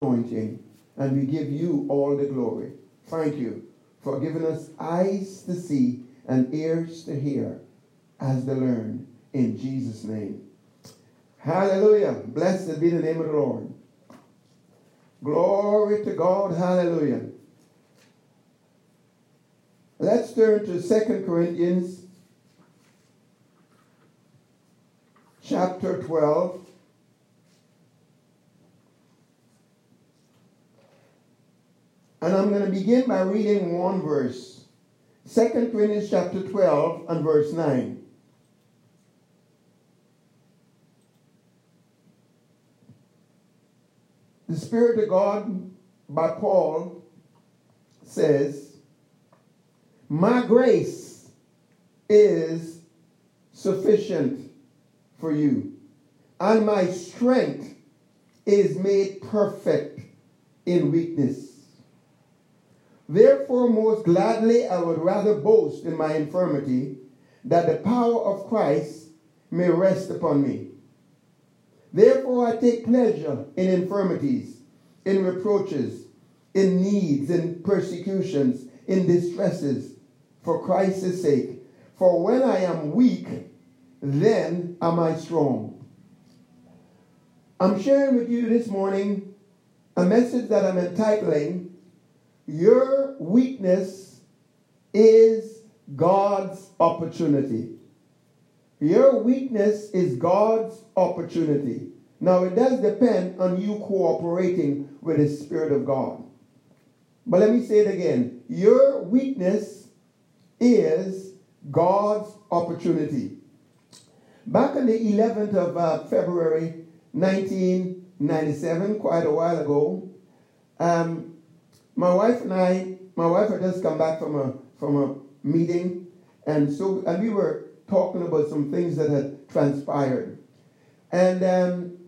anointing, and we give you all the glory. Thank you for giving us eyes to see and ears to hear as to learn. In Jesus' name. Hallelujah. Blessed be the name of the Lord. Glory to God. Hallelujah. Let's turn to 2 Corinthians chapter 12. And I'm going to begin by reading one verse. 2 Corinthians chapter 12 and verse 9. The Spirit of God by Paul says, My grace is sufficient for you, and my strength is made perfect in weakness. Therefore, most gladly, I would rather boast in my infirmity, that the power of Christ may rest upon me. Therefore, I take pleasure in infirmities, in reproaches, in needs, in persecutions, in distresses, for Christ's sake. For when I am weak, then am I strong. I'm sharing with you this morning a message that I'm entitling, Your Weakness is God's Opportunity. Your weakness is God's opportunity. Now, it does depend on you cooperating with the Spirit of God. But let me say it again. Your weakness is God's opportunity. Back on the 11th of uh, February 1997, quite a while ago, um, my wife and I, my wife had just come back from a from a meeting, and so and we were talking about some things that had transpired. And um,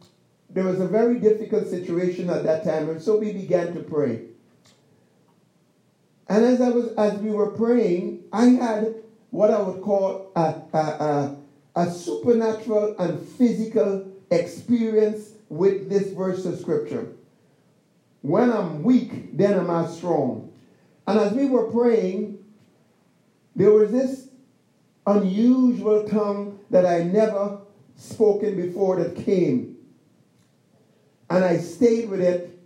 there was a very difficult situation at that time, and so we began to pray. And as I was, as we were praying, I had what I would call a, a, a, a supernatural and physical experience with this verse of scripture. When I'm weak, then am I strong. And as we were praying, there was this unusual tongue that I never spoken before that came. And I stayed with it.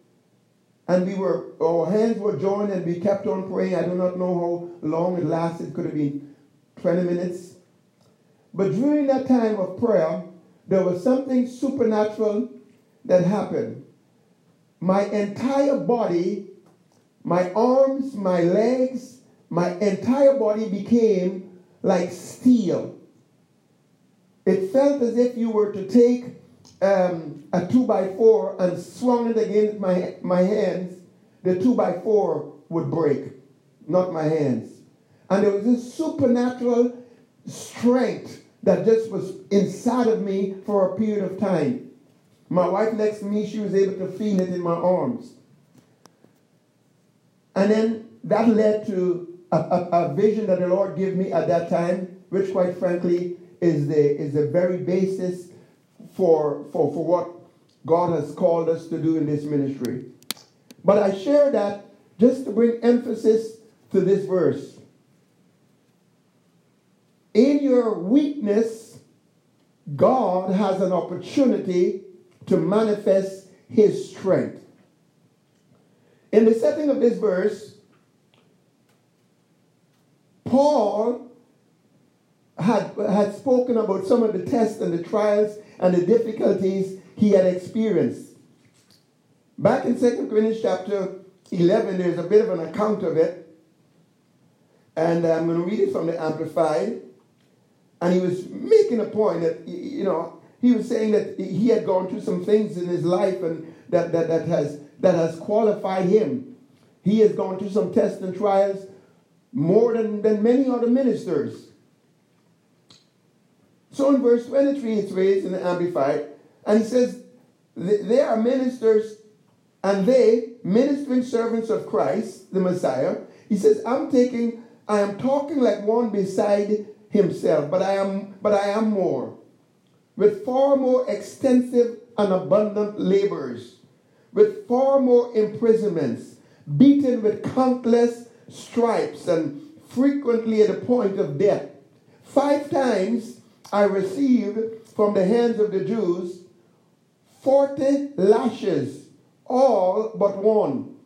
And we were, our hands were joined and we kept on praying. I do not know how long it lasted. Could have been 20 minutes. But during that time of prayer, there was something supernatural that happened. My entire body, my arms, my legs, my entire body became like steel. It felt as if you were to take um, a two by four and swung it against my, my hands, the two by four would break, not my hands. And there was this supernatural strength that just was inside of me for a period of time. My wife next to me, she was able to feel it in my arms. And then that led to a, a, a vision that the Lord gave me at that time, which quite frankly is the, is the very basis for, for, for what God has called us to do in this ministry. But I share that just to bring emphasis to this verse. In your weakness, God has an opportunity to manifest his strength. In the setting of this verse, Paul had, had spoken about some of the tests and the trials and the difficulties he had experienced. Back in 2 Corinthians chapter 11, there's a bit of an account of it. And I'm going to read it from the Amplified. And he was making a point that, you know, he was saying that he had gone through some things in his life and that, that, that, has, that has qualified him. He has gone through some tests and trials more than, than many other ministers. So in verse 23, it's raised in the Amplified, and he says, They are ministers, and they, ministering servants of Christ, the Messiah. He says, I'm taking, I am talking like one beside himself, but I am, but I am more, with far more extensive and abundant labors, with far more imprisonments, beaten with countless stripes, and frequently at the point of death. Five times I received from the hands of the Jews 40 lashes, all but one.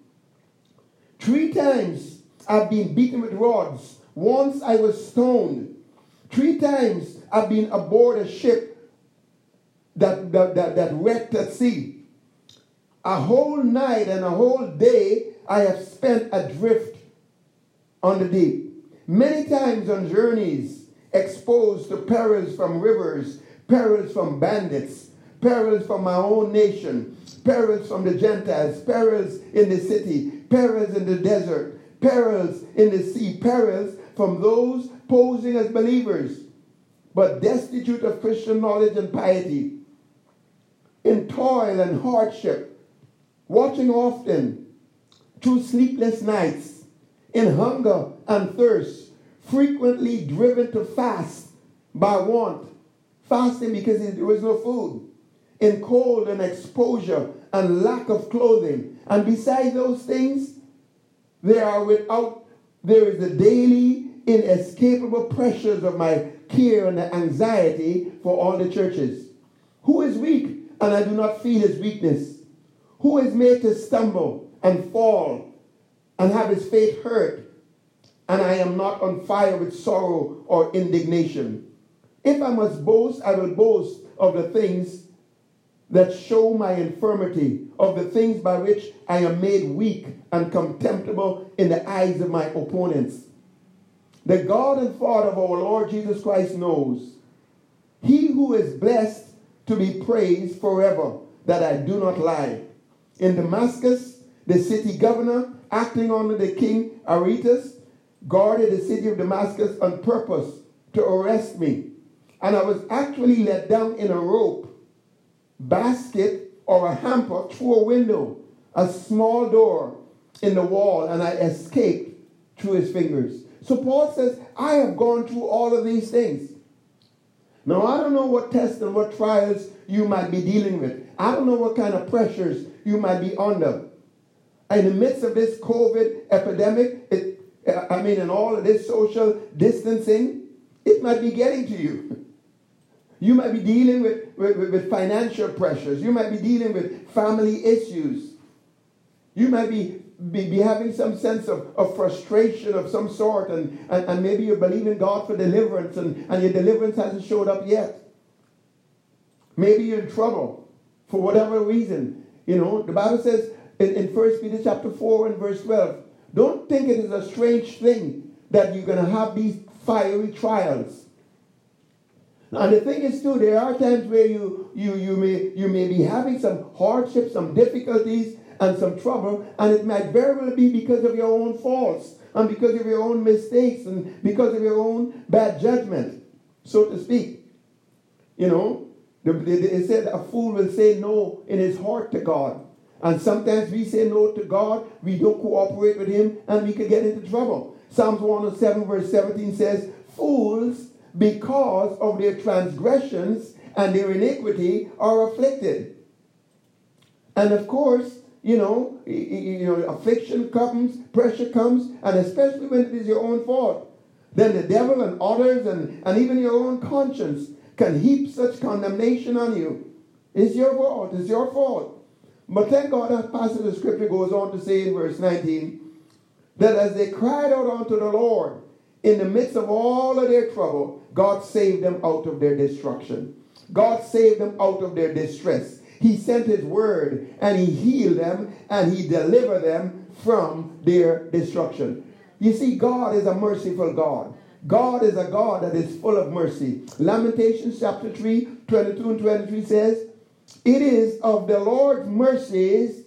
Three times I've been beaten with rods. Once I was stoned. Three times I've been aboard a ship that, that, that, that wrecked at sea. A whole night and a whole day I have spent adrift on the deep. Many times on journeys, exposed to perils from rivers, perils from bandits, perils from my own nation, perils from the Gentiles, perils in the city, perils in the desert, perils in the sea, perils from those posing as believers, but destitute of Christian knowledge and piety, in toil and hardship, watching often, through sleepless nights, in hunger and thirst, frequently driven to fast by want, fasting because there was no food, in cold and exposure and lack of clothing. And besides those things, they are without, there is the daily inescapable pressures of my care and anxiety for all the churches. Who is weak and I do not feel his weakness? Who is made to stumble and fall and have his faith hurt and I am not on fire with sorrow or indignation? If I must boast, I will boast of the things that show my infirmity, of the things by which I am made weak and contemptible in the eyes of my opponents. The God and Father of our Lord Jesus Christ knows. He who is blessed to be praised forever, that I do not lie. In Damascus, the city governor, acting under the king Aretas, guarded the city of Damascus on purpose to arrest me. And I was actually let down in a rope, basket, or a hamper through a window, a small door in the wall, and I escaped through his fingers. So Paul says, I have gone through all of these things. Now, I don't know what tests and what trials you might be dealing with. I don't know what kind of pressures you might be under. In the midst of this COVID epidemic, it, I mean, in all of this social distancing, it might be getting to you. You might be dealing with, with, with financial pressures. You might be dealing with family issues. You might be be, be having some sense of, of frustration of some sort, and, and, and maybe you're believing God for deliverance, and, and your deliverance hasn't showed up yet. Maybe you're in trouble for whatever reason. You know, the Bible says in, in 1 Peter chapter 4 and verse 12, don't think it is a strange thing that you're going to have these fiery trials. And the thing is too, there are times where you, you, you, may, you may be having some hardships, some difficulties, and some trouble, and it might very well be because of your own faults and because of your own mistakes and because of your own bad judgment, so to speak. You know, it said a fool will say no in his heart to God. And sometimes we say no to God, we don't cooperate with Him, and we can get into trouble. Psalms 107, verse 17 says, Fools, because of their transgressions and their iniquity, are afflicted. And of course, you know, you know, affliction comes, pressure comes, and especially when it is your own fault, then the devil and others and, and even your own conscience can heap such condemnation on you. It's your fault. It's your fault. But thank God that passage of scripture goes on to say in verse 19 that as they cried out unto the Lord in the midst of all of their trouble, God saved them out of their destruction. God saved them out of their distress. He sent his word and he healed them and he delivered them from their destruction. You see, God is a merciful God. God is a God that is full of mercy. Lamentations chapter 3, 22 and 23 says, It is of the Lord's mercies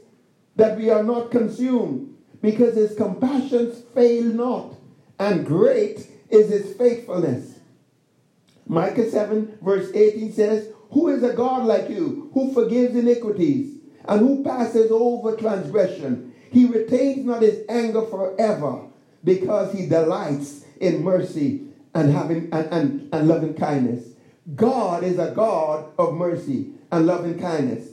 that we are not consumed, because his compassions fail not, and great is his faithfulness. Micah 7, verse 18 says, who is a God like you, who forgives iniquities and who passes over transgression? He retains not his anger forever because he delights in mercy and having and, and, and loving kindness. God is a God of mercy and loving kindness.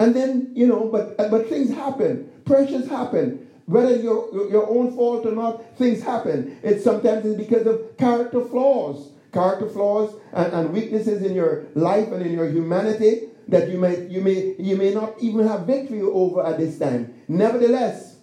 And then, you know, but but things happen. Pressures happen. Whether your your own fault or not, things happen. It's sometimes it's because of character flaws, character flaws and, and weaknesses in your life and in your humanity that you may you may you may not even have victory over at this time. Nevertheless,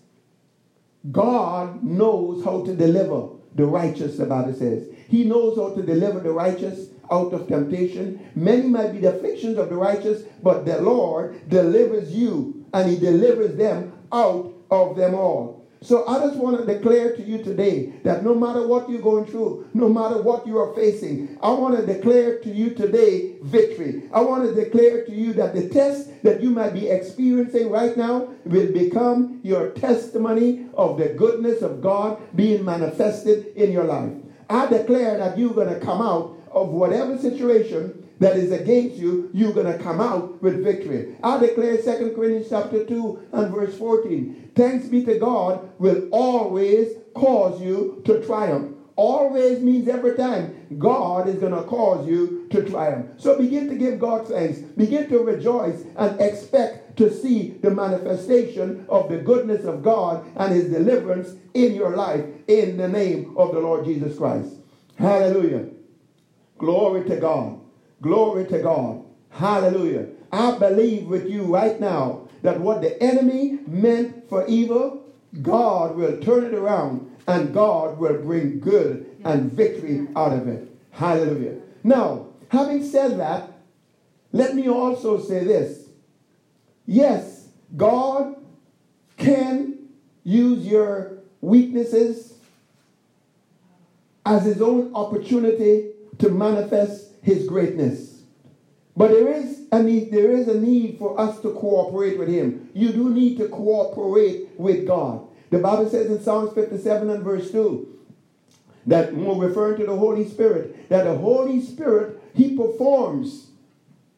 God knows how to deliver the righteous, the Bible says. He knows how to deliver the righteous out of temptation. Many might be the afflictions of the righteous, but the Lord delivers you and He delivers them out of them all. So I just want to declare to you today that no matter what you're going through, no matter what you are facing, I want to declare to you today victory. I want to declare to you that the test that you might be experiencing right now will become your testimony of the goodness of God being manifested in your life. I declare that you're going to come out of whatever situation that is against you, you're going to come out with victory. I declare 2 Corinthians chapter 2 and verse 14. Thanks be to God will always cause you to triumph. Always means every time. God is going to cause you to triumph. So begin to give God thanks. Begin to rejoice and expect to see the manifestation of the goodness of God and his deliverance in your life in the name of the Lord Jesus Christ. Hallelujah. Glory to God. Glory to God. Hallelujah. I believe with you right now that what the enemy meant for evil, God will turn it around and God will bring good and victory out of it. Hallelujah. Now, having said that, let me also say this. Yes, God can use your weaknesses as his own opportunity to manifest his greatness. But there is a need, there is a need for us to cooperate with him. You do need to cooperate with God. The Bible says in Psalms 57 and verse 2 that referring to the Holy Spirit, that the Holy Spirit, he performs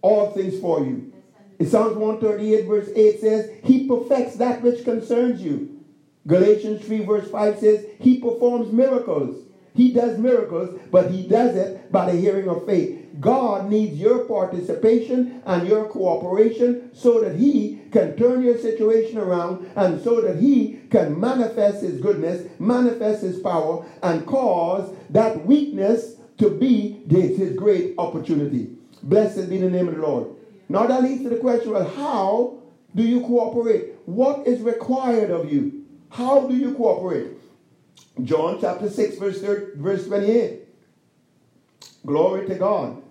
all things for you. In Psalms 138 verse 8 says, he perfects that which concerns you. Galatians 3 verse 5 says, he performs miracles. He does miracles, but he does it by the hearing of faith. God needs your participation and your cooperation so that he can turn your situation around and so that he can manifest his goodness, manifest his power, and cause that weakness to be his great opportunity. Blessed be the name of the Lord. Now that leads to the question well, how do you cooperate? What is required of you? How do you cooperate? John chapter 6, verse, 30, verse 28. Glory to God.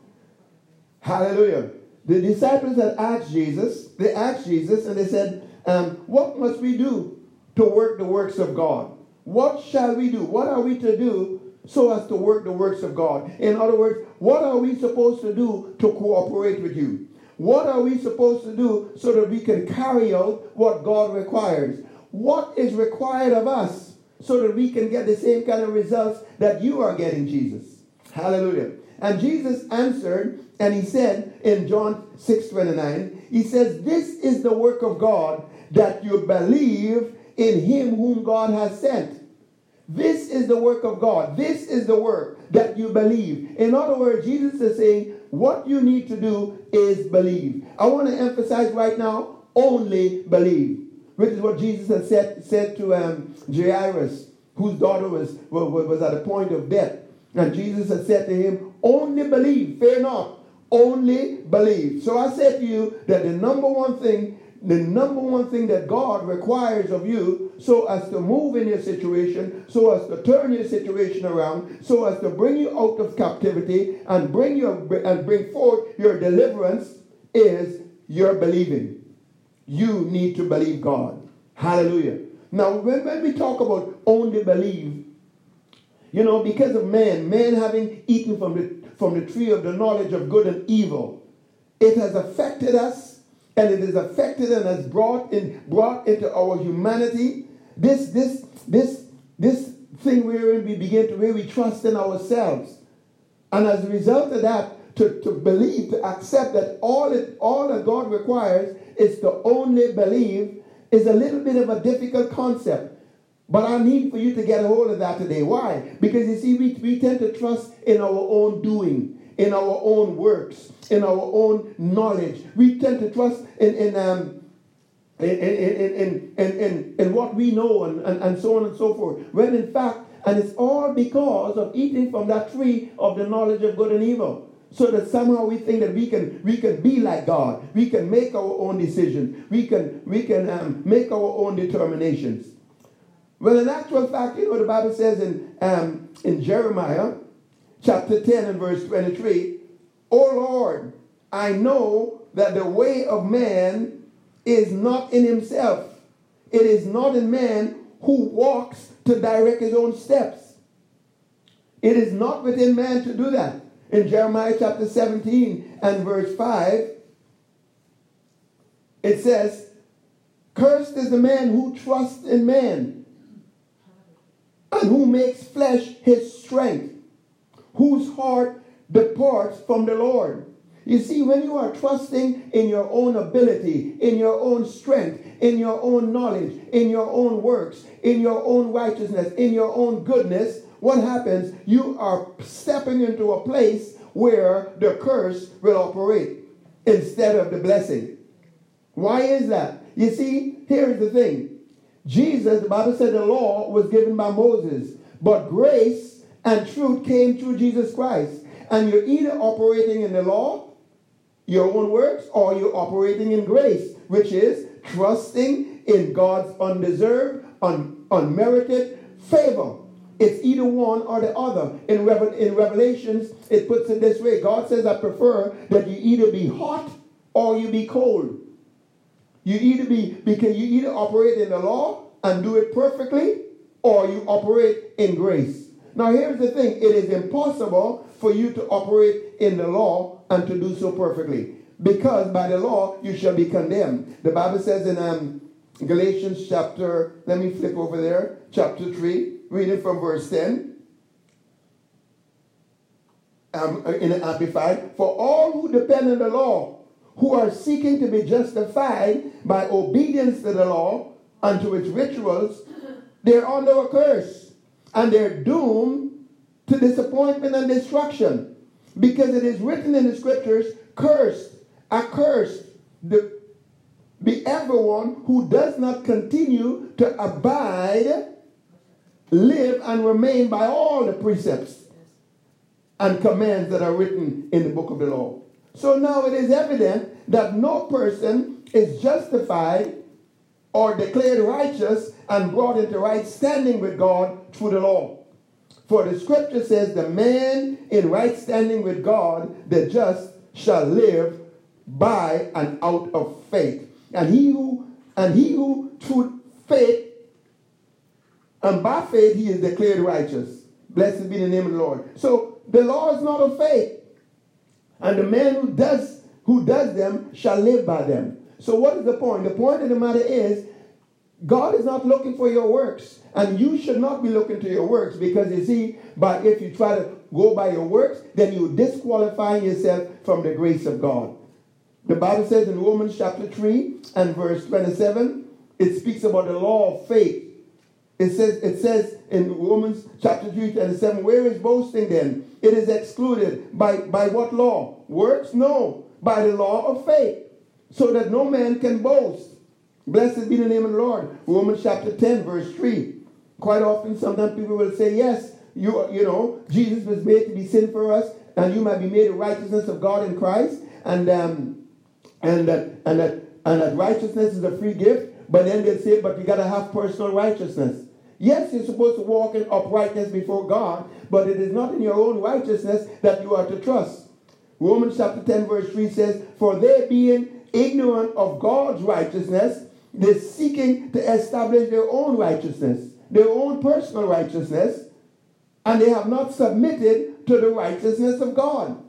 Hallelujah. The disciples had asked Jesus, they asked Jesus and they said, um, What must we do to work the works of God? What shall we do? What are we to do so as to work the works of God? In other words, what are we supposed to do to cooperate with you? What are we supposed to do so that we can carry out what God requires? What is required of us so that we can get the same kind of results that you are getting, Jesus? Hallelujah. And Jesus answered and he said in John 6 29, he says, This is the work of God that you believe in him whom God has sent. This is the work of God. This is the work that you believe. In other words, Jesus is saying, what you need to do is believe. I want to emphasize right now, only believe. Which is what Jesus had said, said to um, Jairus, whose daughter was, was, at a point of death. And Jesus had said to him, only believe, fear not, only believe. So I said to you that the number one thing, the number one thing that God requires of you, so as to move in your situation, so as to turn your situation around, so as to bring you out of captivity and bring you and bring forth your deliverance, is your believing. You need to believe God. Hallelujah. Now, when, when we talk about only believe, you know, because of man, man having eaten from the from the tree of the knowledge of good and evil. It has affected us and it has affected and has brought in brought into our humanity this this this this thing wherein we begin to where we trust in ourselves. And as a result of that, to, to believe, to accept that all it all that God requires is to only believe is a little bit of a difficult concept. But I need for you to get a hold of that today. Why? Because you see, we, we tend to trust in our own doing, in our own works, in our own knowledge. We tend to trust in, in um, in, in, in, in, in, in, what we know and, and, and so on and so forth. When in fact, and it's all because of eating from that tree of the knowledge of good and evil. So that somehow we think that we can we can be like God. We can make our own decisions. We can we can um, make our own determinations. Well, in actual fact, you know the Bible says in um, in Jeremiah chapter 10 and verse 23, O Lord, I know that the way of man is not in himself. It is not in man who walks to direct his own steps. It is not within man to do that. In Jeremiah chapter 17 and verse 5, it says, Cursed is the man who trusts in man and who makes flesh his strength, whose heart departs from the Lord. You see, when you are trusting in your own ability, in your own strength, in your own knowledge, in your own works, in your own righteousness, in your own goodness, what happens? You are stepping into a place where the curse will operate instead of the blessing. Why is that? You see, here's the thing Jesus, the Bible said the law was given by Moses, but grace and truth came through Jesus Christ. And you're either operating in the law your own works or you're operating in grace, which is trusting in God's undeserved, un- unmerited favor. It's either one or the other. In, Revel- in Revelations, it puts it this way God says, I prefer that you either be hot or you be cold. You either be, because you either operate in the law and do it perfectly, or you operate in grace. Now, here's the thing it is impossible for you to operate in the law and to do so perfectly. Because by the law you shall be condemned. The Bible says in um, Galatians chapter, let me flip over there, chapter 3, reading from verse 10. Um, uh, in the Amplified, for all who depend on the law, who are seeking to be justified by obedience to the law and to its rituals, they're under a curse and they're doomed to disappointment and destruction. Because it is written in the scriptures, cursed, accursed, the, be everyone who does not continue to abide, live, and remain by all the precepts and commands that are written in the book of the law. So now it is evident that no person is justified or declared righteous and brought into right standing with God through the law. For the scripture says, The man in right standing with God, the just, shall live by and out of faith. And he who and he who through faith and by faith he is declared righteous. Blessed be the name of the Lord. So the law is not of faith. And the man who does who does them shall live by them. So what is the point? The point of the matter is God is not looking for your works. And you should not be looking to your works because you see, but if you try to go by your works, then you're disqualifying yourself from the grace of God. The Bible says in Romans chapter 3 and verse 27, it speaks about the law of faith. It says, it says in Romans chapter 3, 27, where is boasting then? It is excluded. By, by what law? Works? No. By the law of faith. So that no man can boast. Blessed be the name of the Lord. Romans chapter 10, verse 3. Quite often, sometimes people will say, Yes, you, you know, Jesus was made to be sin for us, and you might be made the righteousness of God in Christ, and um, and that and that and that righteousness is a free gift. But then they say, but you gotta have personal righteousness. Yes, you're supposed to walk in uprightness before God, but it is not in your own righteousness that you are to trust. Romans chapter 10, verse 3 says, For they being ignorant of God's righteousness, they're seeking to establish their own righteousness, their own personal righteousness, and they have not submitted to the righteousness of God.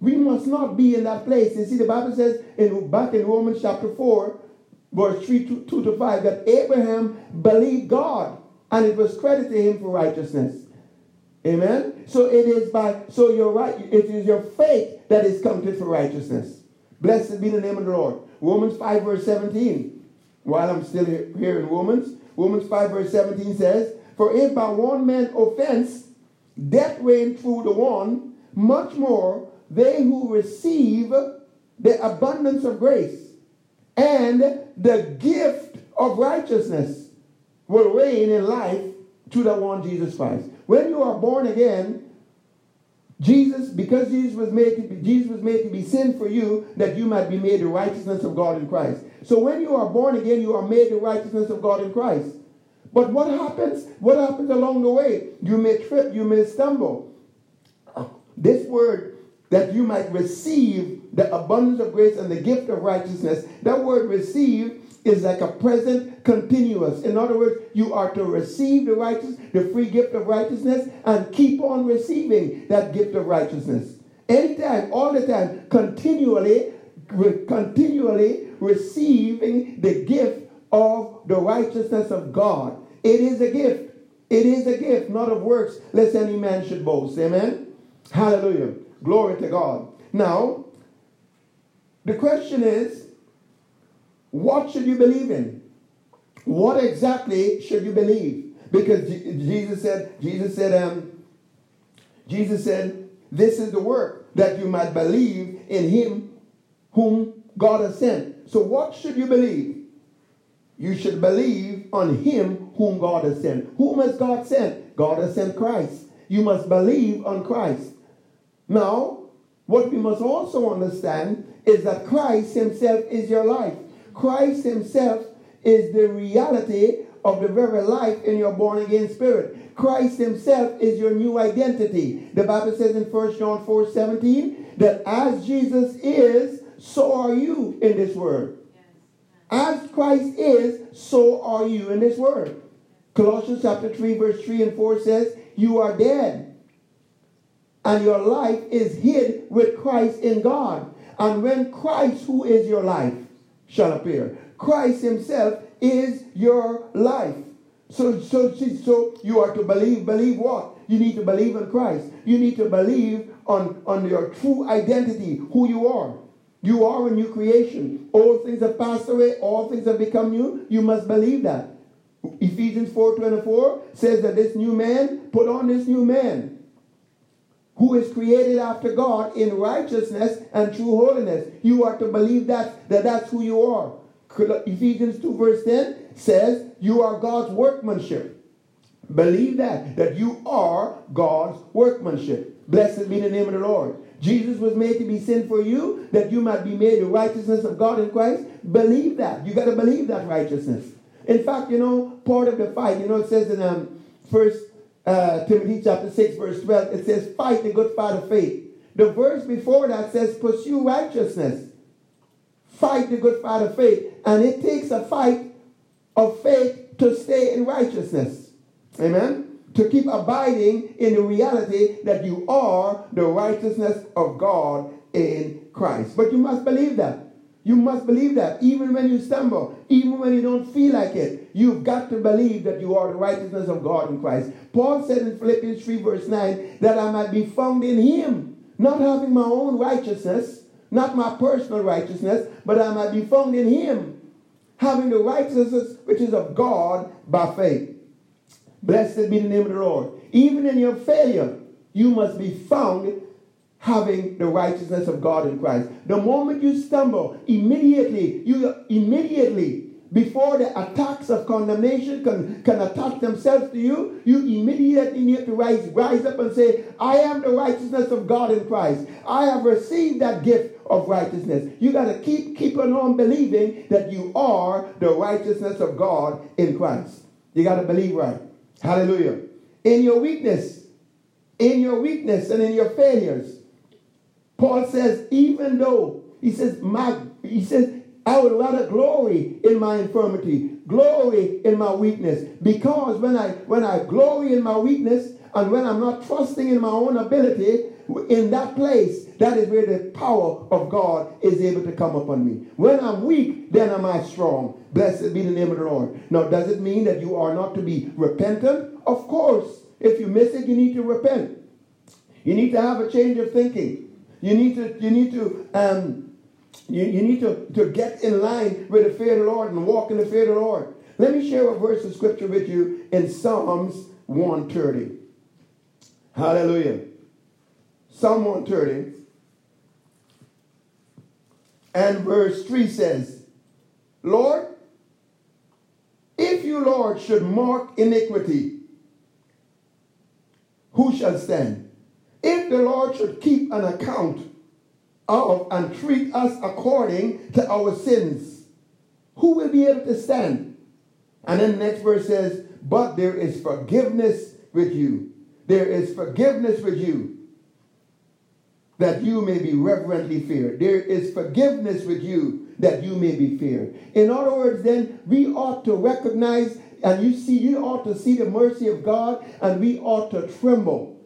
We must not be in that place. You see, the Bible says in back in Romans chapter 4, verse 3 2, 2 to 5, that Abraham believed God and it was credited to him for righteousness. Amen. So it is by so you're right. It is your faith that is counted for righteousness. Blessed be the name of the Lord. Romans 5 verse 17 while I'm still here in Romans. Romans 5 verse 17 says, For if by one man offense death reigned through the one, much more they who receive the abundance of grace and the gift of righteousness will reign in life to the one Jesus Christ. When you are born again, Jesus, because Jesus was made to be, Jesus was made to be sin for you, that you might be made the righteousness of God in Christ. So when you are born again, you are made the righteousness of God in Christ. But what happens? What happens along the way? You may trip, you may stumble. This word that you might receive the abundance of grace and the gift of righteousness. That word receive is like a present continuous. In other words, you are to receive the righteous, the free gift of righteousness, and keep on receiving that gift of righteousness. Anytime, all the time, continually, re- continually receiving the gift of the righteousness of God. It is a gift. It is a gift, not of works, lest any man should boast. Amen. Hallelujah. Glory to God. Now, the question is, what should you believe in? What exactly should you believe? Because Jesus said, Jesus said, um, Jesus said, this is the work that you might believe in him whom God has sent. So what should you believe? You should believe on him whom God has sent. Whom has God sent? God has sent Christ. You must believe on Christ. Now, what we must also understand is that Christ himself is your life. Christ himself is the reality of the very life in your born again spirit. Christ himself is your new identity. The Bible says in 1 John 4 17 that as Jesus is, so are you in this world. As Christ is, so are you in this world. Colossians chapter 3, verse 3 and 4 says, You are dead, and your life is hid with Christ in God. And when Christ, who is your life, shall appear, Christ Himself is your life. So, so, so you are to believe. Believe what? You need to believe in Christ. You need to believe on, on your true identity, who you are. You are a new creation. All things have passed away, all things have become new. You must believe that. Ephesians 4:24 says that this new man, put on this new man, who is created after God in righteousness and true holiness. You are to believe that, that that's who you are. Ephesians 2 verse 10 says you are God's workmanship. Believe that, that you are God's workmanship. Blessed be the name of the Lord. Jesus was made to be sin for you, that you might be made the righteousness of God in Christ. Believe that. You got to believe that righteousness. In fact, you know, part of the fight, you know, it says in um, First uh, Timothy chapter 6, verse 12, it says, fight the good fight of faith. The verse before that says, pursue righteousness. Fight the good fight of faith. And it takes a fight of faith to stay in righteousness. Amen? To keep abiding in the reality that you are the righteousness of God in Christ. But you must believe that. You must believe that even when you stumble, even when you don't feel like it, you've got to believe that you are the righteousness of God in Christ. Paul said in Philippians 3, verse 9, that I might be found in him, not having my own righteousness, not my personal righteousness, but I might be found in him, having the righteousness which is of God by faith. Blessed be the name of the Lord. Even in your failure, you must be found having the righteousness of God in Christ. The moment you stumble, immediately, you immediately, before the attacks of condemnation can, can attach themselves to you, you immediately need to rise, rise up and say, I am the righteousness of God in Christ. I have received that gift of righteousness. You got to keep keep on believing that you are the righteousness of God in Christ. You got to believe right. Hallelujah. In your weakness, in your weakness and in your failures, Paul says, even though, he says, my, he says, I would rather glory in my infirmity, glory in my weakness. Because when I when I glory in my weakness and when I'm not trusting in my own ability, in that place, that is where the power of God is able to come upon me. When I'm weak, then am I strong. Blessed be the name of the Lord. Now, does it mean that you are not to be repentant? Of course. If you miss it, you need to repent. You need to have a change of thinking. You need to, you need to, um, you, you need to, to get in line with the fear of the Lord and walk in the fear of the Lord. Let me share a verse of scripture with you in Psalms 130. Hallelujah. Psalm 130. And verse 3 says, Lord, if you, Lord, should mark iniquity, who shall stand? If the Lord should keep an account of and treat us according to our sins, who will be able to stand? And then the next verse says, But there is forgiveness with you. There is forgiveness with you that you may be reverently feared. There is forgiveness with you that you may be feared. In other words, then, we ought to recognize and you see, you ought to see the mercy of God and we ought to tremble.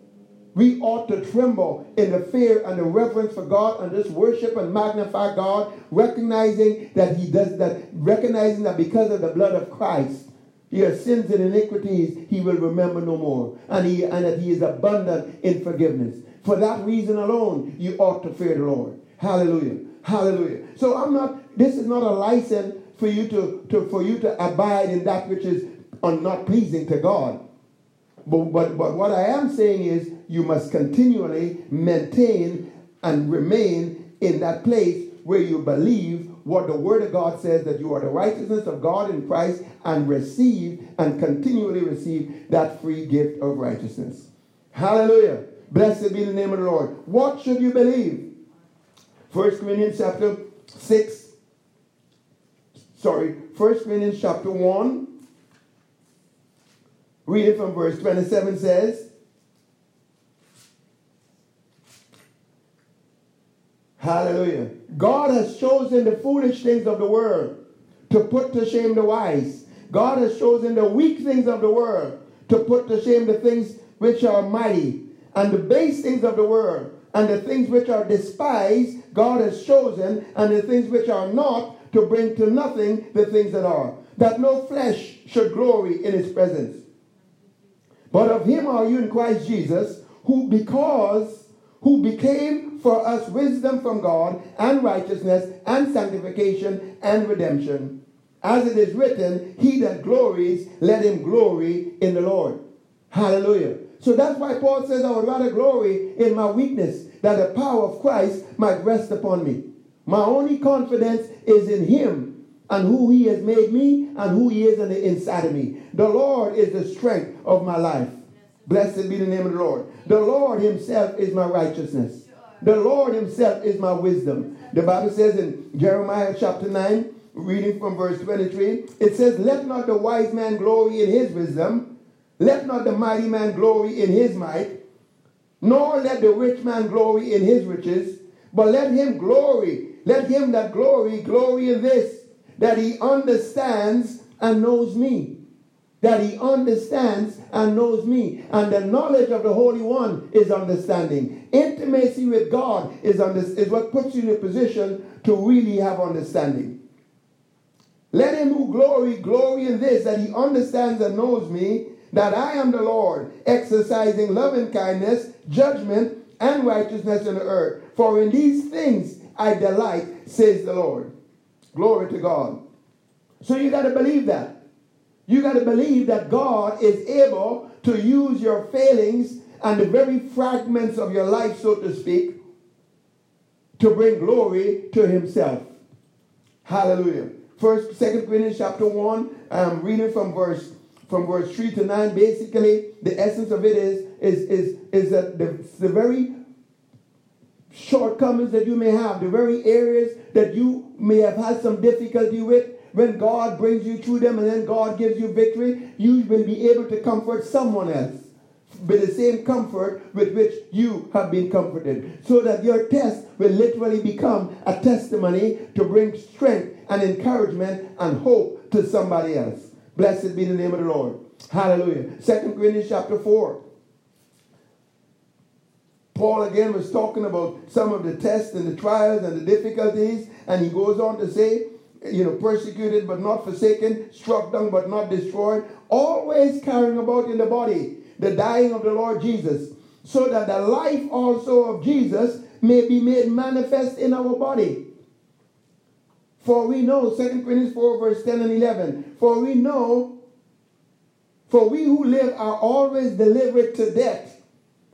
We ought to tremble in the fear and the reverence for God and just worship and magnify God, recognizing that He does that, recognizing that because of the blood of Christ, your sins and iniquities He will remember no more, and He and that He is abundant in forgiveness. For that reason alone, you ought to fear the Lord. Hallelujah. Hallelujah. So I'm not, this is not a license for you to, to for you to abide in that which is not pleasing to God. But, but, but what I am saying is you must continually maintain and remain in that place where you believe what the Word of God says that you are the righteousness of God in Christ and receive and continually receive that free gift of righteousness. Hallelujah. Blessed be the name of the Lord. What should you believe? First Corinthians chapter 6. Sorry, First Corinthians chapter 1. Read it from verse 27 says, Hallelujah. God has chosen the foolish things of the world to put to shame the wise. God has chosen the weak things of the world to put to shame the things which are mighty and the base things of the world, and the things which are despised, God has chosen, and the things which are not, to bring to nothing the things that are, that no flesh should glory in his presence. But of him are you in Christ Jesus, who because who became for us wisdom from God and righteousness and sanctification and redemption. As it is written, he that glories, let him glory in the Lord. Hallelujah. So that's why Paul says, I would rather glory in my weakness, that the power of Christ might rest upon me. My only confidence is in him and who he has made me and who he is on the inside of me. The Lord is the strength of my life. Blessed be the name of the Lord. The Lord himself is my righteousness. The Lord himself is my wisdom. The Bible says in Jeremiah chapter 9, reading from verse 23, it says, Let not the wise man glory in his wisdom, let not the mighty man glory in his might, nor let the rich man glory in his riches, but let him glory, let him that glory, glory in this, that he understands and knows me. That he understands and knows me. And the knowledge of the Holy One is understanding. Intimacy with God is, under, is what puts you in a position to really have understanding. Let him who glory, glory in this, that he understands and knows me, that I am the Lord, exercising loving kindness, judgment, and righteousness in the earth. For in these things I delight, says the Lord. Glory to God. So you got to believe that. You got to believe that God is able to use your failings and the very fragments of your life, so to speak, to bring glory to himself. Hallelujah. First, Second Corinthians chapter 1, I'm reading from verse from verse 3 to 9, basically, the essence of it is, is, is, is that the, the very shortcomings that you may have, the very areas that you may have had some difficulty with, when God brings you through them and then God gives you victory, you will be able to comfort someone else with the same comfort with which you have been comforted. So that your test will literally become a testimony to bring strength and encouragement and hope to somebody else. Blessed be the name of the Lord. Hallelujah. Second Corinthians chapter 4. Paul again was talking about some of the tests and the trials and the difficulties, and he goes on to say, you know, persecuted but not forsaken, struck down but not destroyed, always carrying about in the body the dying of the Lord Jesus, so that the life also of Jesus may be made manifest in our body. For we know, 2 Corinthians 4, verse 10 and 11, for we know, for we who live are always delivered to death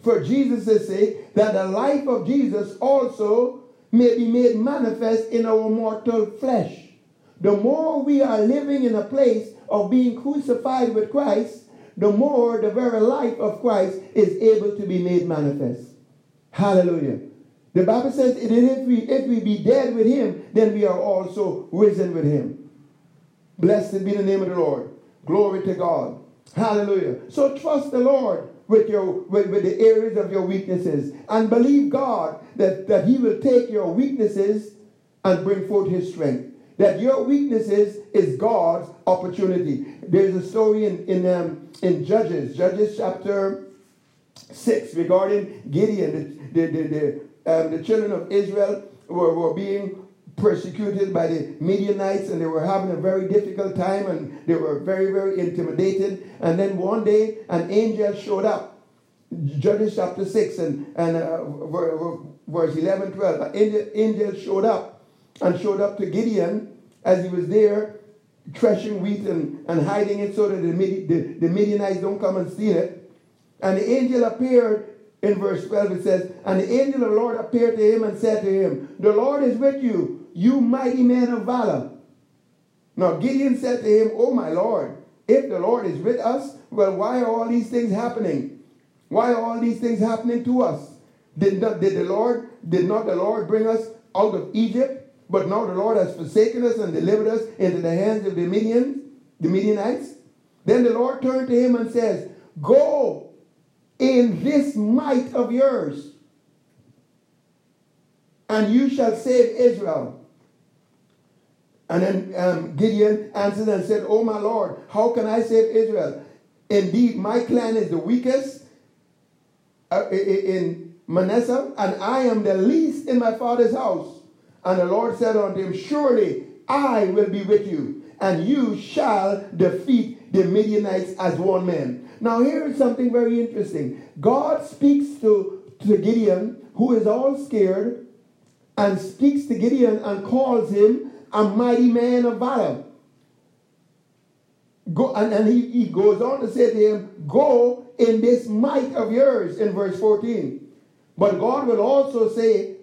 for Jesus' sake, that the life of Jesus also may be made manifest in our mortal flesh. The more we are living in a place of being crucified with Christ, the more the very life of Christ is able to be made manifest. Hallelujah. The Bible says if we, if we be dead with him, then we are also risen with him. Blessed be the name of the Lord. Glory to God. Hallelujah. So trust the Lord with your with, with the areas of your weaknesses and believe God that, that He will take your weaknesses and bring forth His strength. That your weaknesses is God's opportunity. There's a story in in, um, in Judges, Judges chapter six, regarding Gideon. The, the, the, the, um, the children of Israel were, were being persecuted by the Midianites and they were having a very difficult time and they were very, very intimidated. And then one day an angel showed up. Judges chapter 6 and, and uh, verse 11, 12. An angel, showed up and showed up to Gideon as he was there threshing wheat and, and hiding it so that the, the, the Midianites don't come and steal it. And the angel appeared in verse 12. It says, And the angel of the Lord appeared to him and said to him, The Lord is with you, you mighty man of valor. Now Gideon said to him, Oh my Lord, if the Lord is with us, well, why are all these things happening? Why are all these things happening to us? Did not did the Lord, did not the Lord bring us out of Egypt? But now the Lord has forsaken us and delivered us into the hands of the Midians, the Midianites. Then the Lord turned to him and says, Go in this might of yours, and you shall save Israel. And then um, Gideon answered and said, Oh, my Lord, how can I save Israel? Indeed, my clan is the weakest uh, in Manasseh, and I am the least in my father's house. And the Lord said unto him, Surely I will be with you, and you shall defeat the Midianites as one man. Now, here is something very interesting. God speaks to, to Gideon, who is all scared, and speaks to Gideon and calls him a mighty man of valor. Go, and, and he, he goes on to say to him, Go in this might of yours, in verse 14. But God will also say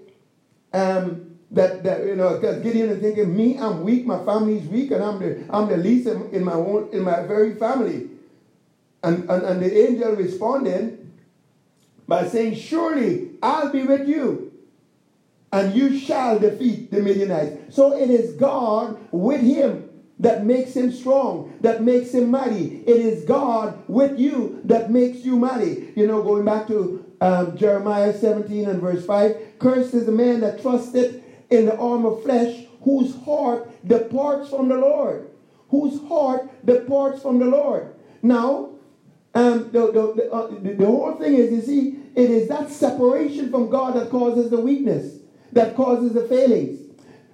um, that, that, you know, because Gideon is thinking, Me, I'm weak, my family's weak, and I'm the, I'm the least in, in my own, in my very family. And, and, and the angel responded by saying, Surely I'll be with you and you shall defeat the Midianites. So it is God with him that makes him strong, that makes him mighty. It is God with you that makes you mighty. You know, going back to um, Jeremiah 17 and verse 5 Cursed is the man that trusteth in the arm of flesh, whose heart departs from the Lord. Whose heart departs from the Lord. Now, um, the, the, the, uh, the, the whole thing is, you see, it is that separation from God that causes the weakness that causes the failings.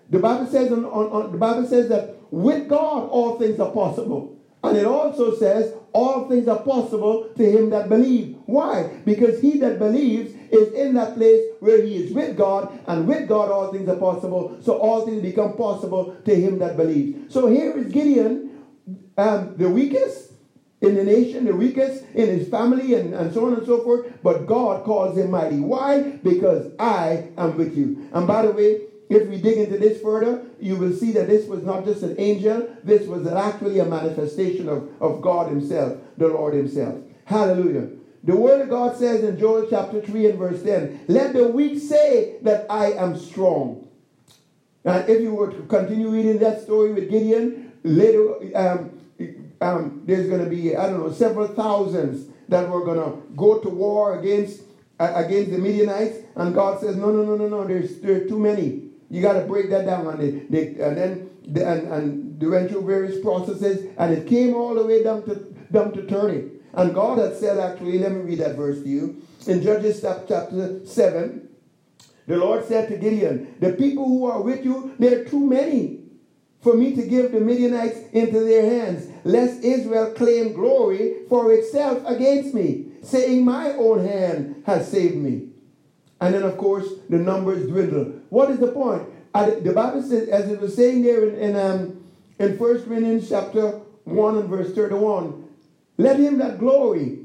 The Bible says on, on, on, the Bible says that with God all things are possible. And it also says all things are possible to him that believe. Why? Because he that believes is in that place where he is with God, and with God all things are possible. So all things become possible to him that believes. So here is Gideon, um, the weakest, in the nation, the weakest in his family, and, and so on and so forth. But God calls him mighty. Why? Because I am with you. And by the way, if we dig into this further, you will see that this was not just an angel, this was actually a manifestation of, of God Himself, the Lord Himself. Hallelujah. The Word of God says in Joel chapter 3 and verse 10, Let the weak say that I am strong. And if you were to continue reading that story with Gideon, later um, um, there's going to be, I don't know, several thousands that were going to go to war against uh, against the Midianites. And God says, no, no, no, no, no, there's, there are too many. You got to break that down. And, they, they, and then and, and they went through various processes, and it came all the way down to, down to turning. And God had said, actually, let me read that verse to you. In Judges chapter 7, the Lord said to Gideon, The people who are with you, they're too many for me to give the Midianites into their hands, lest Israel claim glory for itself against me, saying, My own hand has saved me. And then, of course, the numbers dwindle. What is the point? The Bible says, as it was saying there in, in, um, in 1 Corinthians chapter 1 and verse 31, let him that glory,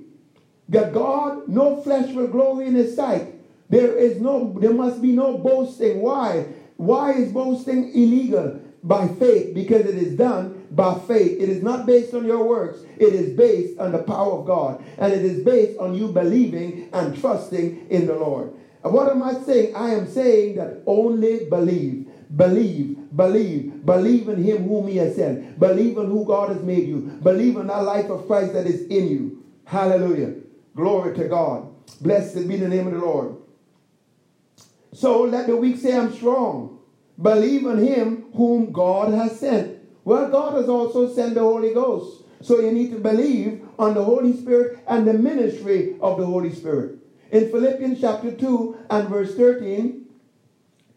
that God, no flesh will glory in his sight, There is no, there must be no boasting. Why? Why is boasting illegal? By faith, because it is done by faith. It is not based on your works. It is based on the power of God. And it is based on you believing and trusting in the Lord. What am I saying? I am saying that only believe. Believe, believe, believe in him whom he has sent. Believe in who God has made you. Believe in that life of Christ that is in you. Hallelujah. Glory to God. Blessed be the name of the Lord. So let the weak say, I'm strong. Believe on him whom God has sent. Well, God has also sent the Holy Ghost. So you need to believe on the Holy Spirit and the ministry of the Holy Spirit. In Philippians chapter 2 and verse 13,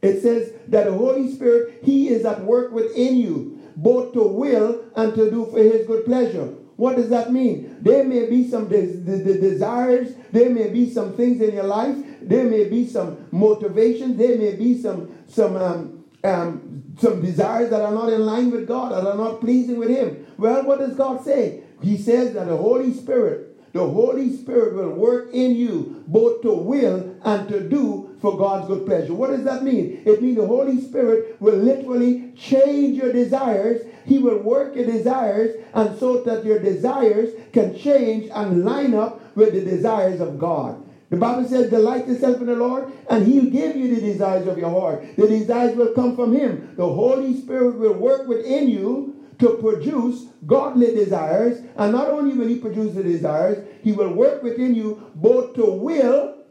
it says that the Holy Spirit, He is at work within you, both to will and to do for His good pleasure. What does that mean? There may be some des- desires, there may be some things in your life, there may be some motivations, there may be some some um, um, some desires that are not in line with God, that are not pleasing with Him. Well, what does God say? He says that the Holy Spirit the Holy Spirit will work in you both to will and to do for God's good pleasure. What does that mean? It means the Holy Spirit will literally change your desires. He will work your desires and so that your desires can change and line up with the desires of God. The Bible says, delight yourself in the Lord, and He'll give you the desires of your heart. The desires will come from Him. The Holy Spirit will work within you to produce godly desires. And not only will He produce the desires, He will work within you both to will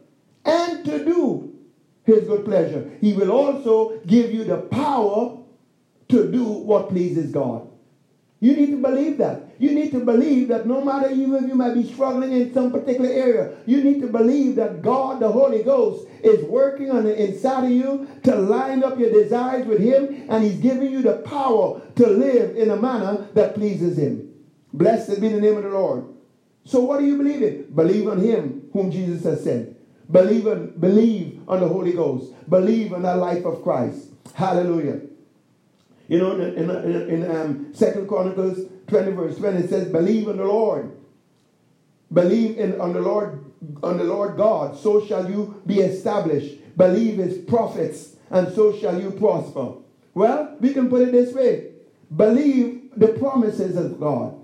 and to do His good pleasure. He will also give you the power to do what pleases God. You need to believe that. You need to believe that no matter even if you might be struggling in some particular area, you need to believe that God, the Holy Ghost, is working on the inside of you to line up your desires with Him, and He's giving you the power to live in a manner that pleases Him. Blessed be the name of the Lord. So what do you believe in? Believe on Him whom Jesus has sent. Believe on, believe on the Holy Ghost. Believe on the life of Christ. Hallelujah. You know, in, in, in um, Second Chronicles 20, verse 20, it says, Believe in the Lord. Believe in on the Lord, on the Lord God, so shall you be established. Believe his prophets, and so shall you prosper. Well, we can put it this way. Believe the promises of God.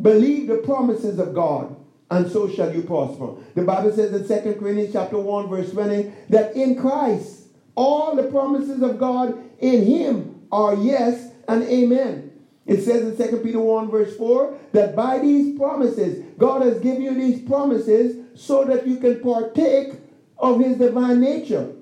Believe the promises of God, and so shall you prosper. The Bible says in Second Corinthians chapter 1, verse 20, that in Christ, all the promises of God in him are yes and amen. It says in 2 Peter 1, verse 4, that by these promises, God has given you these promises so that you can partake of his divine nature,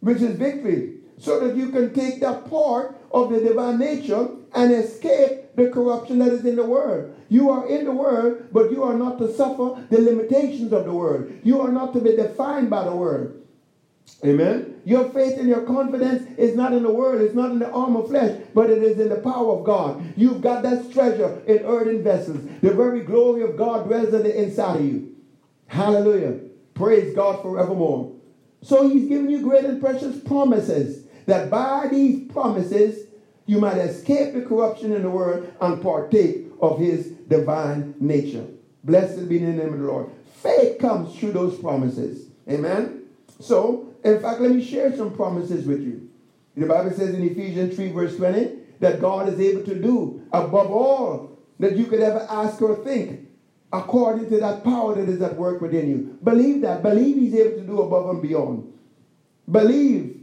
which is victory. So that you can take that part of the divine nature and escape the corruption that is in the world. You are in the world, but you are not to suffer the limitations of the world. You are not to be defined by the world. Amen. Your faith and your confidence is not in the world, it's not in the arm of flesh, but it is in the power of God. You've got that treasure in earthen vessels. The very glory of God dwells in the inside of you. Hallelujah. Praise God forevermore. So he's given you great and precious promises that by these promises you might escape the corruption in the world and partake of his divine nature. Blessed be the name of the Lord. Faith comes through those promises. Amen. So in fact, let me share some promises with you. The Bible says in Ephesians 3, verse 20, that God is able to do above all that you could ever ask or think, according to that power that is at work within you. Believe that. Believe He's able to do above and beyond. Believe.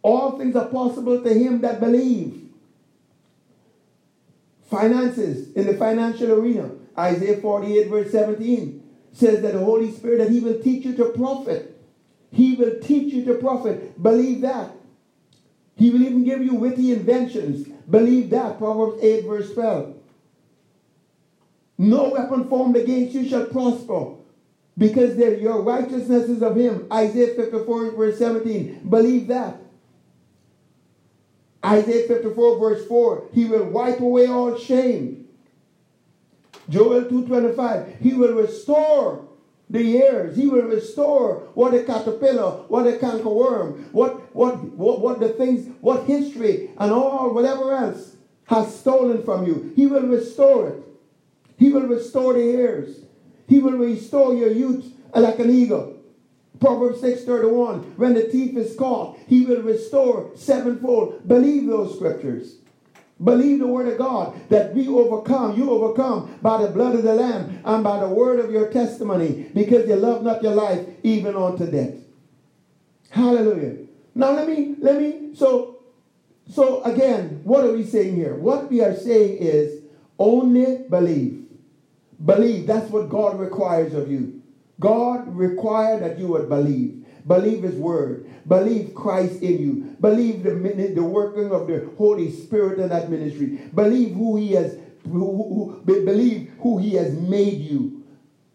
All things are possible to him that believe. Finances in the financial arena. Isaiah 48, verse 17 says that the Holy Spirit, that He will teach you to profit he will teach you to profit. Believe that. He will even give you witty inventions. Believe that. Proverbs 8, verse 12. No weapon formed against you shall prosper because your righteousness is of him. Isaiah 54, verse 17. Believe that. Isaiah 54, verse 4. He will wipe away all shame. Joel 2.25. He will restore the years. He will restore what a caterpillar, what a cankerworm, what, what, what, what the things, what history and all, whatever else has stolen from you. He will restore it. He will restore the years. He will restore your youth like an eagle. Proverbs 6:31. When the thief is caught, he will restore sevenfold. Believe those scriptures. Believe the word of God that we overcome, you overcome by the blood of the Lamb and by the word of your testimony because you love not your life even unto death. Hallelujah. Now let me, let me, so, so again, what are we saying here? What we are saying is only believe. Believe. That's what God requires of you. God required that you would believe. Believe His word. Believe Christ in you. Believe the, the working of the Holy Spirit in that ministry. Believe who He has, who, who, believe who He has made you.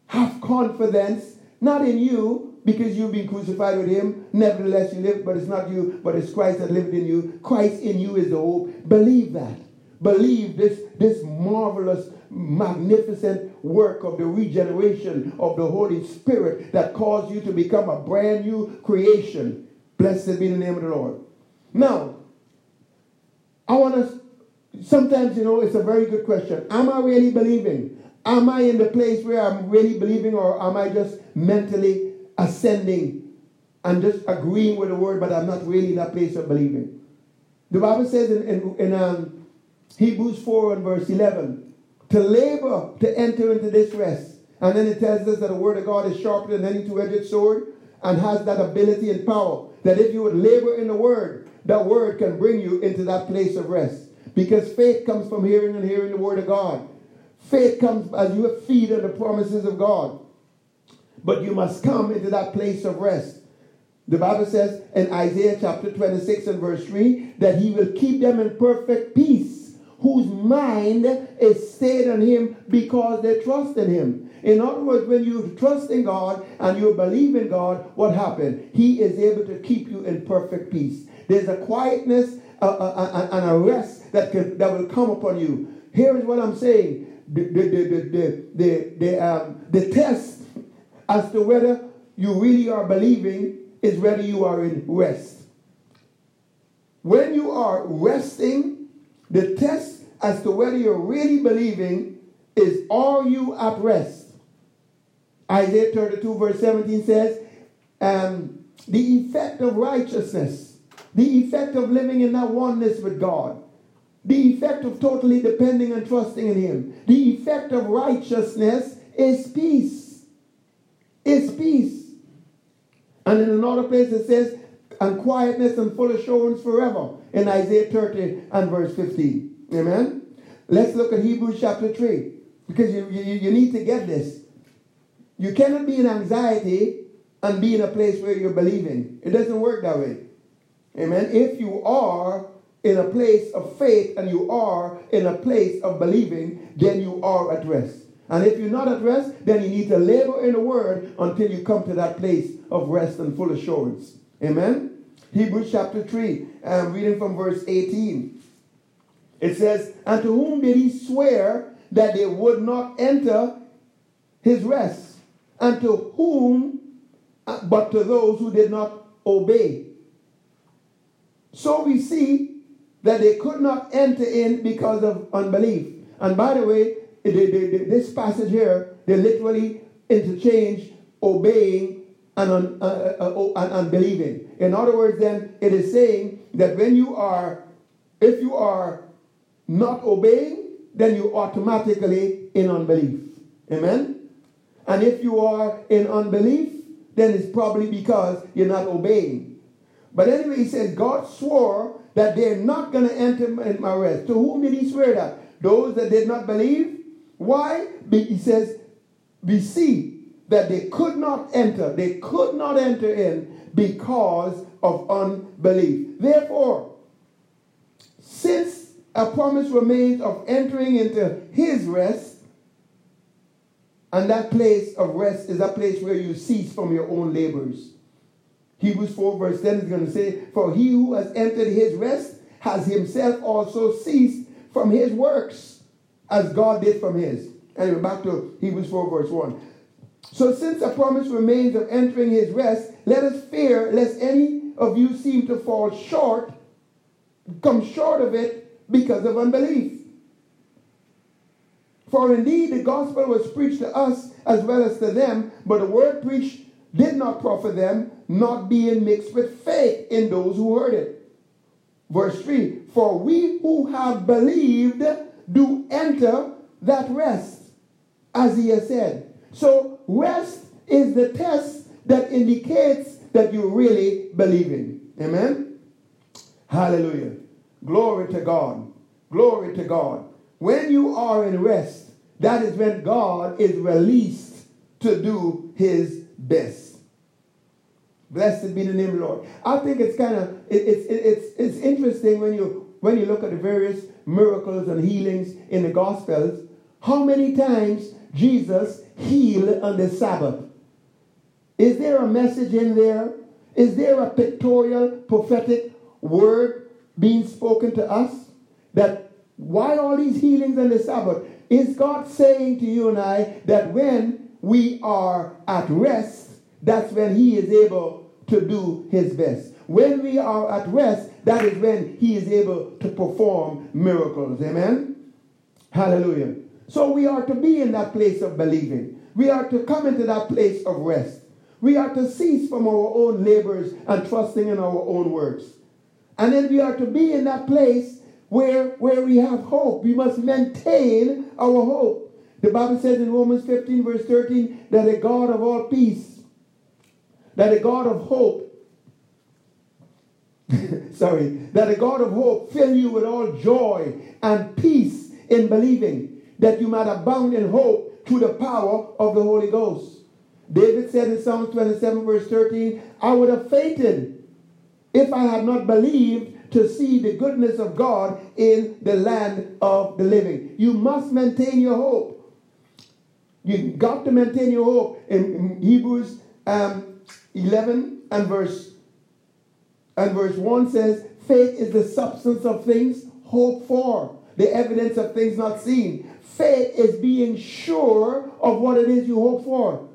Have confidence, not in you, because you've been crucified with Him. Nevertheless, you live, but it's not you, but it's Christ that lived in you. Christ in you is the hope. Believe that. Believe this, this marvelous magnificent work of the regeneration of the Holy Spirit that caused you to become a brand new creation. Blessed be the name of the Lord. Now, I want to, sometimes, you know, it's a very good question. Am I really believing? Am I in the place where I'm really believing, or am I just mentally ascending and just agreeing with the word, but I'm not really in that place of believing? The Bible says in, in, in um, Hebrews 4 and verse 11, to labor to enter into this rest. And then it tells us that the word of God is sharper than any two-edged sword and has that ability and power that if you would labor in the word, that word can bring you into that place of rest. Because faith comes from hearing and hearing the word of God. Faith comes as you feed on the promises of God. But you must come into that place of rest. The Bible says in Isaiah chapter 26 and verse 3 that he will keep them in perfect peace whose mind is stayed on him because they trust in him. In other words, when you trust in God and you believe in God, what happened? He is able to keep you in perfect peace. There's a quietness and a rest that, can, that will come upon you. Here is what I'm saying. The, the, the, the, the, um, the test as to whether you really are believing is whether you are in rest. When you are resting the test as to whether you're really believing is are you at rest? Isaiah 32, verse 17 says, um, the effect of righteousness, the effect of living in that oneness with God, the effect of totally depending and trusting in Him, the effect of righteousness is peace. Is peace. And in another place it says, and quietness and full assurance forever in Isaiah 30 and verse 15. Amen? Let's look at Hebrews chapter 3 because you, you, you need to get this. You cannot be in anxiety and be in a place where you're believing. It doesn't work that way. Amen? If you are in a place of faith and you are in a place of believing, then you are at rest. And if you're not at rest, then you need to labor in the word until you come to that place of rest and full assurance. Amen? Hebrews chapter 3, I'm reading from verse 18. It says, And to whom did he swear that they would not enter his rest? And to whom uh, but to those who did not obey? So we see that they could not enter in because of unbelief. And by the way, this passage here, they literally interchange obeying and, un, uh, uh, uh oh, and unbelieving. In other words, then, it is saying that when you are, if you are not obeying, then you automatically in unbelief. Amen? And if you are in unbelief, then it's probably because you're not obeying. But anyway, he says, God swore that they're not going to enter my rest. To whom did he swear that? Those that did not believe? Why? He says, we see that they could not enter, they could not enter in because of unbelief. Therefore, since a promise remains of entering into his rest, and that place of rest is a place where you cease from your own labors. Hebrews 4, verse 10 is going to say, For he who has entered his rest has himself also ceased from his works, as God did from his. Anyway, back to Hebrews 4, verse 1. So since a promise remains of entering his rest, let us fear lest any of you seem to fall short, come short of it because of unbelief. For indeed the gospel was preached to us as well as to them, but the word preached did not profit them, not being mixed with faith in those who heard it. Verse 3 For we who have believed do enter that rest, as he has said. So, rest is the test that indicates that you really believe in. Amen? Hallelujah. Glory to God. Glory to God. When you are in rest, that is when God is released to do his best. Blessed be the name of the Lord. I think it's kind of it, it's it's it's interesting when you when you look at the various miracles and healings in the Gospels. How many times Jesus healed on the Sabbath? Is there a message in there? Is there a pictorial prophetic word being spoken to us that why all these healings on the Sabbath? Is God saying to you and I that when we are at rest, that's when He is able to do His best? When we are at rest, that is when He is able to perform miracles. Amen? Hallelujah. So we are to be in that place of believing. We are to come into that place of rest. We are to cease from our own labors and trusting in our own works. And then we are to be in that place where, where we have hope. We must maintain our hope. The Bible says in Romans 15, verse 13, that the God of all peace, that the God of hope, sorry, that the God of hope fill you with all joy and peace in believing, that you might abound in hope through the power of the Holy Ghost. David said in Psalm 27, verse 13, I would have fainted if I had not believed to see the goodness of God in the land of the living. You must maintain your hope. You got to maintain your hope. In, Hebrews um, 11 and verse and verse 1 says, faith is the substance of things hoped for, the evidence of things not seen. Faith is being sure of what it is you hope for.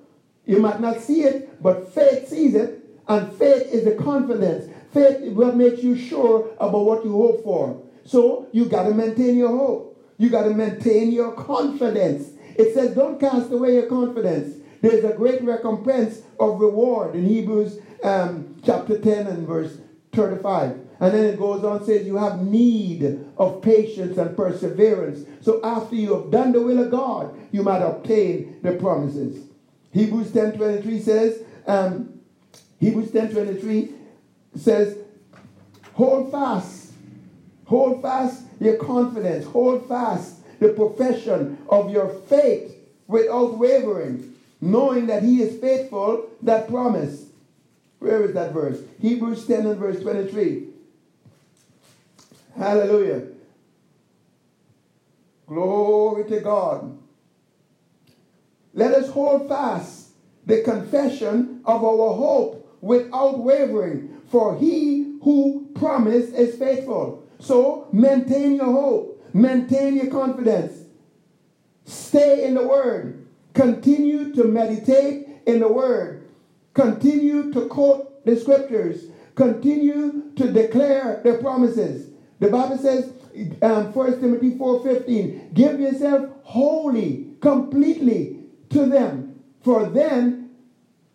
You might not see it, but faith sees it, and faith is the confidence. Faith is what makes you sure about what you hope for. So you got to maintain your hope. You got to maintain your confidence. It says, don't cast away your confidence. There's a great recompense of reward in Hebrews um, chapter 10 and verse 35. And then it goes on says you have need of patience and perseverance. So after you have done the will of God, you might obtain the promises. Hebrews 10.23 says, um, Hebrews 10.23 says, hold fast, hold fast your confidence, hold fast the profession of your faith without wavering, knowing that he is faithful that promise. Where is that verse? Hebrews 10 and verse 23. Hallelujah. Glory to God. Let us hold fast the confession of our hope without wavering, for he who promised is faithful. So maintain your hope, maintain your confidence, stay in the word, continue to meditate in the word, continue to quote the scriptures, continue to declare the promises. The Bible says, um, 1 Timothy 4:15, give yourself wholly, completely to them, for then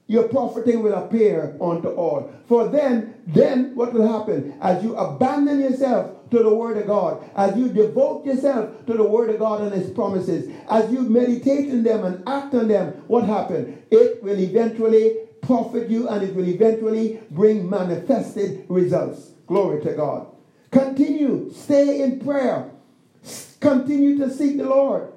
your profiting will appear unto all. For then, then what will happen? As you abandon yourself to the word of God, as you devote yourself to the word of God and his promises, as you meditate in them and act on them, what happened? It will eventually profit you and it will eventually bring manifested results. Glory to God. Continue, stay in prayer. Continue to seek the Lord.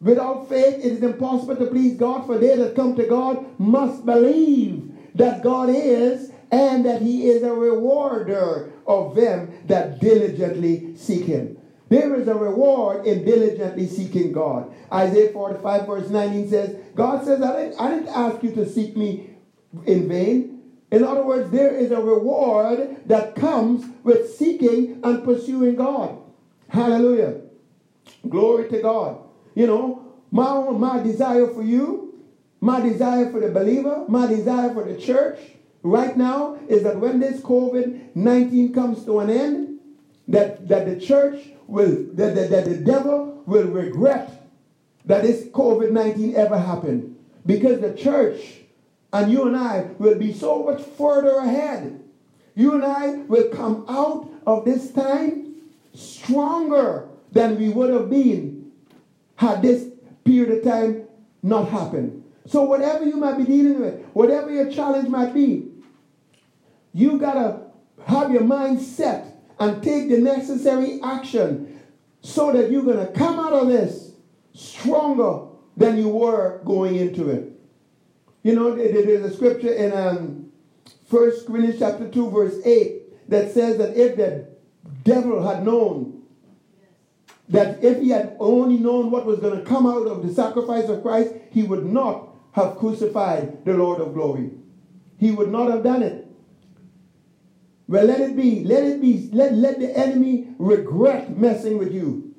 Without faith, it is impossible to please God, for they that come to God must believe that God is and that He is a rewarder of them that diligently seek Him. There is a reward in diligently seeking God. Isaiah 45, verse 19 says, God says, I didn't, I didn't ask you to seek me in vain. In other words, there is a reward that comes with seeking and pursuing God. Hallelujah. Glory to God. You know, my, my desire for you, my desire for the believer, my desire for the church right now is that when this COVID 19 comes to an end, that, that the church will, that, that, that the devil will regret that this COVID 19 ever happened. Because the church And you and I will be so much further ahead. You and I will come out of this time stronger than we would have been had this period of time not happened. So, whatever you might be dealing with, whatever your challenge might be, you got to have your mind set and take the necessary action so that you're to come out of this stronger than you were going into it. You know, there's a scripture in um, 1 Corinthians chapter 2, verse 8, that says that if the devil had known that if he had only known what was going to come out of the sacrifice of Christ, he would not have crucified the Lord of glory. He would not have done it. Well, let it be. Let it be. Let, let the enemy regret messing with you.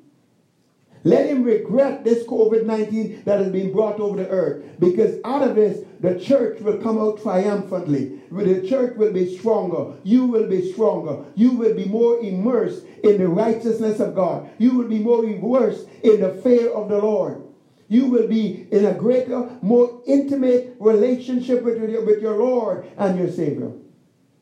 Let him regret this COVID 19 that has been brought over the earth. Because out of this, the church will come out triumphantly. The church will be stronger. You will be stronger. You will be more immersed in the righteousness of God. You will be more immersed in the fear of the Lord. You will be in a greater, more intimate relationship with your, with your Lord and your Savior.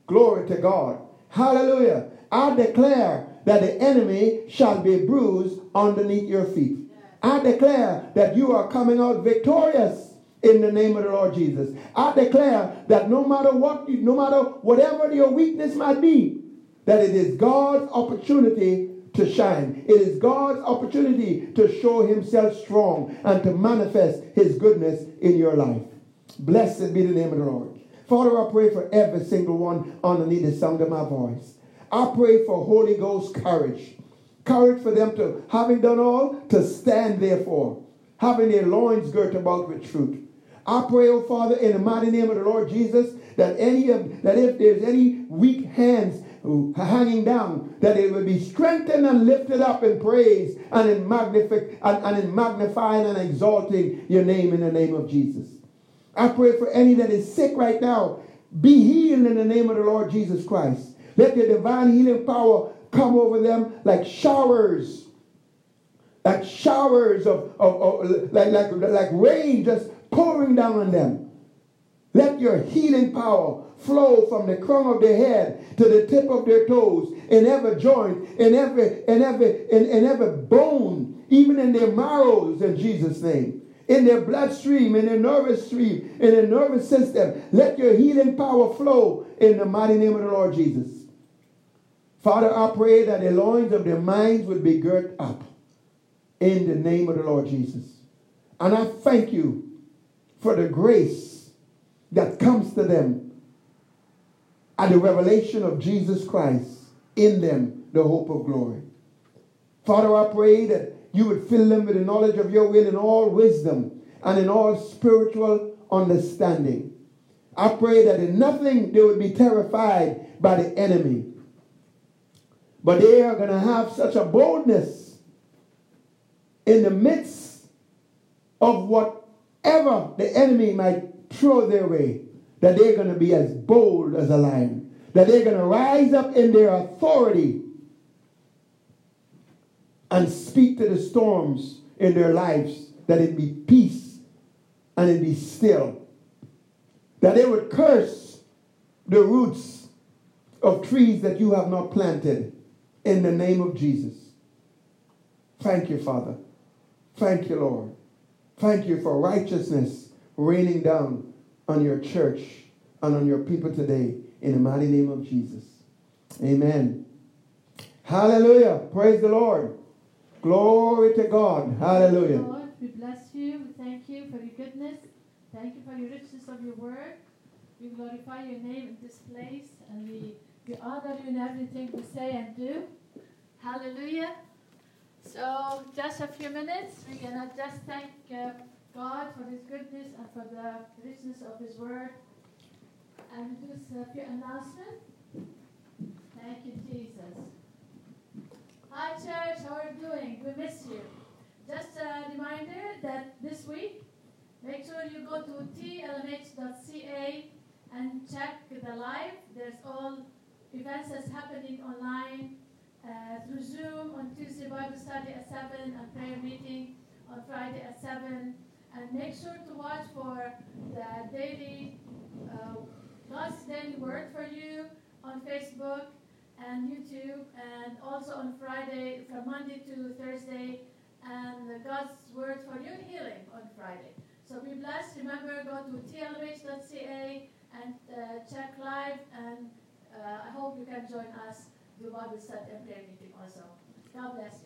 Glory to God. Hallelujah. I declare that the enemy shall be bruised underneath your feet. I declare that you are coming out victorious in the name of the Lord Jesus. I declare that no matter what, no matter whatever your weakness might be, that it is God's opportunity to shine. It is God's opportunity to show himself strong and to manifest his goodness in your life. Blessed be the name of the Lord. Father, I pray for every single one underneath the sound of my voice. I pray for Holy Ghost courage. Courage for them to, having done all, to stand therefore, having their loins girt about with truth. I pray, oh Father, in the mighty name of the Lord Jesus, that any of that if there's any weak hands uh, hanging down, that it will be strengthened and lifted up in praise and in, magnific- and, and in magnifying and exalting your name in the name of Jesus. I pray for any that is sick right now, be healed in the name of the Lord Jesus Christ. Let the divine healing power come over them like showers. Like showers of, of, of like, like, like rain just pouring down on them. Let your healing power flow from the crown of their head to the tip of their toes, in every joint, in every, in every, in, in every bone, even in their marrows, in Jesus' name. In their bloodstream, in their nervous stream, in their nervous system. Let your healing power flow in the mighty name of the Lord Jesus. Father, I pray that the loins of their minds would be girt up in the name of the Lord Jesus. And I thank you for the grace that comes to them and the revelation of Jesus Christ in them, the hope of glory. Father, I pray that you would fill them with the knowledge of your will in all wisdom and in all spiritual understanding. I pray that in nothing they would be terrified by the enemy, but they are going to have such a boldness in the midst of whatever the enemy might throw their way that they're going to be as bold as a lion, that they're going to rise up in their authority and speak to the storms in their lives, that it be peace and it be still. That they would curse the roots of trees that you have not planted in the name of Jesus. Thank you, Father. Thank you, Lord. Thank you for righteousness raining down on your church and on your people today in the mighty name of Jesus. Amen. Hallelujah. Praise the Lord. Glory to God. Hallelujah. Lord, we bless you. We thank you for your goodness. Thank you for your richness of your word. We glorify your name in this place and we, we honor you in everything we say and do. Hallelujah. So, just a few minutes, we're going to just thank uh, God for His goodness and for the richness of His word. And do a few announcements. Thank you, Jesus. Hi, church. How are you doing? We miss you. Just a reminder that this week, make sure you go to tlmh.ca and check the live. There's all events that's happening online uh, through Zoom on Tuesday Bible study at 7 and prayer meeting on Friday at 7 and make sure to watch for the daily uh, God's Daily Word for you on Facebook and YouTube, and also on Friday, from Monday to Thursday, and God's Word for your healing on Friday. So be blessed. Remember, go to tlmh.ca and uh, check live, and Uh, I hope you can join us do Bible study and prayer meeting also. God bless you.